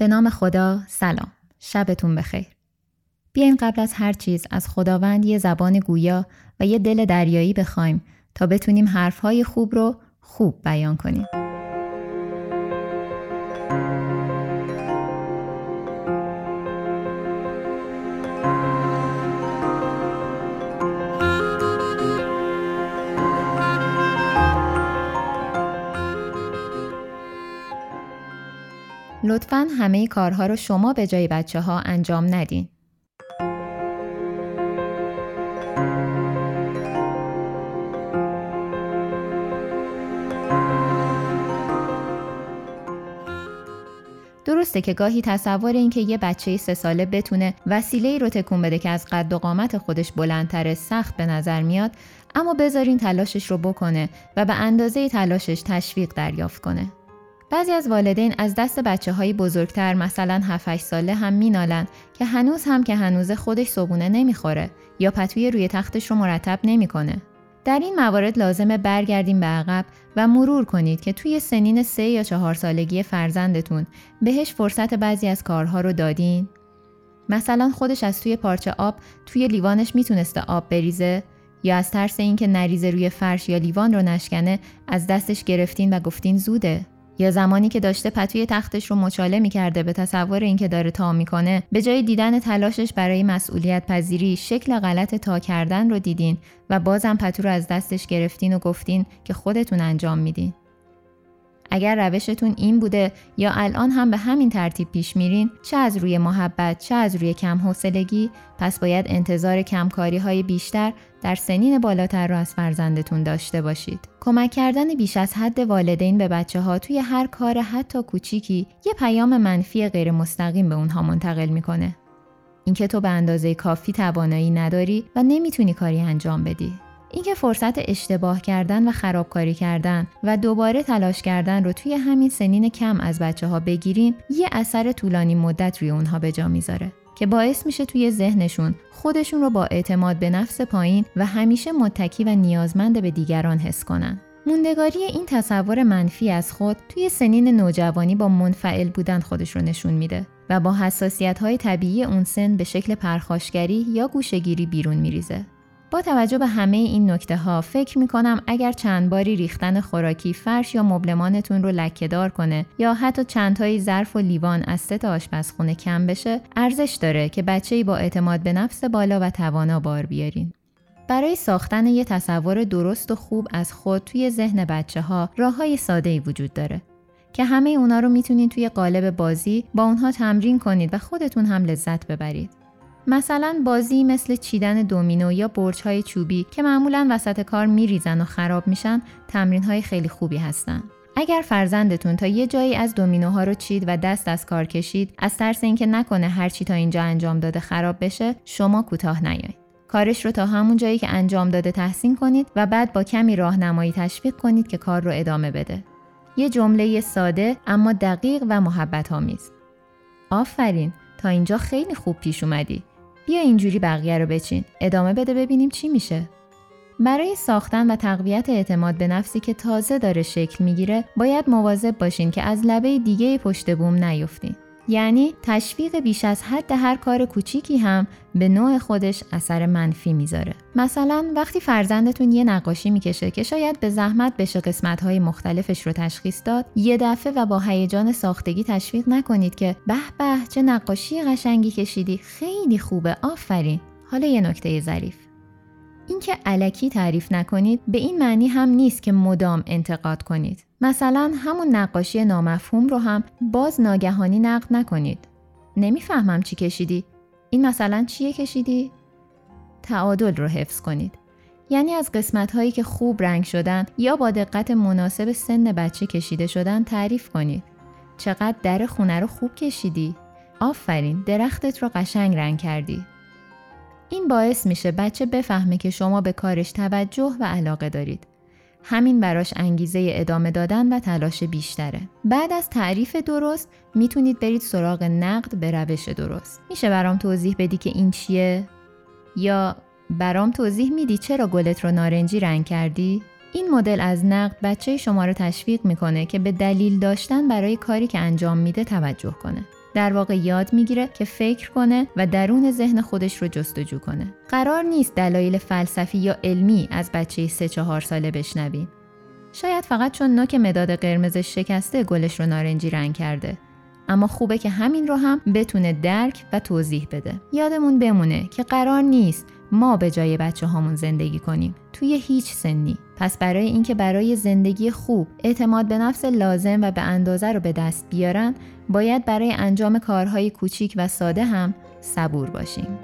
به نام خدا سلام. شبتون بخیر. بیاین قبل از هر چیز از خداوند یه زبان گویا و یه دل دریایی بخوایم تا بتونیم حرفهای خوب رو خوب بیان کنیم. لطفا همه کارها رو شما به جای بچه ها انجام ندین. درسته که گاهی تصور این که یه بچه سه ساله بتونه وسیله رو تکون بده که از قد و قامت خودش بلندتر سخت به نظر میاد اما بذارین تلاشش رو بکنه و به اندازه تلاشش تشویق دریافت کنه. بعضی از والدین از دست بچه های بزرگتر مثلا 7 ساله هم مینالن که هنوز هم که هنوز خودش صبونه نمی‌خوره یا پتوی روی تختش رو مرتب نمی‌کنه. در این موارد لازمه برگردیم به عقب و مرور کنید که توی سنین سه یا چهار سالگی فرزندتون بهش فرصت بعضی از کارها رو دادین؟ مثلا خودش از توی پارچه آب توی لیوانش می‌تونسته آب بریزه یا از ترس اینکه نریزه روی فرش یا لیوان رو نشکنه از دستش گرفتین و گفتین زوده یا زمانی که داشته پتوی تختش رو مچاله می‌کرده به تصور اینکه داره تا می‌کنه به جای دیدن تلاشش برای مسئولیت پذیری شکل غلط تا کردن رو دیدین و بازم پتو رو از دستش گرفتین و گفتین که خودتون انجام میدین. اگر روشتون این بوده یا الان هم به همین ترتیب پیش میرین چه از روی محبت چه از روی کم حوصلگی پس باید انتظار کمکاری های بیشتر در سنین بالاتر را از فرزندتون داشته باشید. کمک کردن بیش از حد والدین به بچه ها توی هر کار حتی کوچیکی یه پیام منفی غیر مستقیم به اونها منتقل می‌کنه. اینکه تو به اندازه کافی توانایی نداری و نمی‌تونی کاری انجام بدی. اینکه فرصت اشتباه کردن و خرابکاری کردن و دوباره تلاش کردن رو توی همین سنین کم از بچه ها بگیریم یه اثر طولانی مدت روی اونها به جا می‌ذاره که باعث میشه توی ذهنشون خودشون رو با اعتماد به نفس پایین و همیشه متکی و نیازمند به دیگران حس کنن. موندگاری این تصور منفی از خود توی سنین نوجوانی با منفعل بودن خودش رو نشون میده و با حساسیت های طبیعی اون سن به شکل پرخاشگری یا گوشگیری بیرون میریزه. با توجه به همه این نکته ها فکر می کنم اگر چند باری ریختن خوراکی فرش یا مبلمانتون رو لکهدار کنه یا حتی چند تایی ظرف و لیوان از ست آشپزخونه کم بشه ارزش داره که بچه‌ای با اعتماد به نفس بالا و توانا بار بیارین. برای ساختن یه تصور درست و خوب از خود توی ذهن بچه ها راه های ساده ای وجود داره که همه اونا رو می‌تونین توی قالب بازی با اونها تمرین کنید و خودتون هم لذت ببرید. مثلا بازی مثل چیدن دومینو یا برج های چوبی که معمولا وسط کار میریزن و خراب میشن تمرین های خیلی خوبی هستن. اگر فرزندتون تا یه جایی از دومینوها رو چید و دست از کار کشید از ترس اینکه نکنه هرچی تا اینجا انجام داده خراب بشه شما کوتاه نیایید. کارش رو تا همون جایی که انجام داده تحسین کنید و بعد با کمی راهنمایی تشویق کنید که کار رو ادامه بده. یه جمله ساده اما دقیق و محبت آمیز آفرین تا اینجا خیلی خوب پیش اومدی. بیا اینجوری بقیه رو بچین. ادامه بده ببینیم چی میشه. برای ساختن و تقویت اعتماد به نفسی که تازه داره شکل می‌گیره باید مواظب باشین که از لبه دیگه پشت بوم نیفتین. یعنی تشویق بیش از حد هر کار کوچیکی هم به نوع خودش اثر منفی می‌ذاره. مثلا وقتی فرزندتون یه نقاشی می‌کشه که شاید به زحمت بشه قسمتهای مختلفش رو تشخیص داد یه دفعه و با هیجان ساختگی تشویق نکنید که به به چه نقاشی قشنگی کشیدی خیلی خوبه آفرین. حالا یه نکته ظریف. اینکه علکی تعریف نکنید به این معنی هم نیست که مدام انتقاد کنید. مثلا همون نقاشی نامفهوم رو هم باز ناگهانی نقد نکنید. نمی‌فهمم چی کشیدی؟ این مثلا چیه کشیدی؟ تعادل رو حفظ کنید. یعنی از قسمت هایی که خوب رنگ شدن یا با دقت مناسب سن بچه کشیده شدن تعریف کنید. چقدر در خونه رو خوب کشیدی؟ آفرین درختت رو قشنگ رنگ کردی. این باعث میشه بچه بفهمه که شما به کارش توجه و علاقه دارید. همین براش انگیزه ادامه دادن و تلاش بیشتره. بعد از تعریف درست می‌تونید برید سراغ نقد به روش درست. میشه برام توضیح بدی که این چیه؟ یا برام توضیح میدی چرا گلت رو نارنجی رنگ کردی؟ این مدل از نقد بچه شما رو تشویق می‌کنه که به دلیل داشتن برای کاری که انجام میده توجه کنه. در واقع یاد می‌گیره که فکر کنه و درون ذهن خودش رو جستجو کنه. قرار نیست دلایل فلسفی یا علمی از بچه سه چهار ساله بشنویم شاید فقط چون نوک مداد قرمزش شکسته گلش رو نارنجی رنگ کرده. اما خوبه که همین رو هم بتونه درک و توضیح بده. یادمون بمونه که قرار نیست ما به جای بچه هامون زندگی کنیم. توی هیچ سنی. پس برای اینکه برای زندگی خوب اعتماد به نفس لازم و به اندازه رو به دست بیارن باید برای انجام کارهای کوچیک و ساده هم صبور باشیم.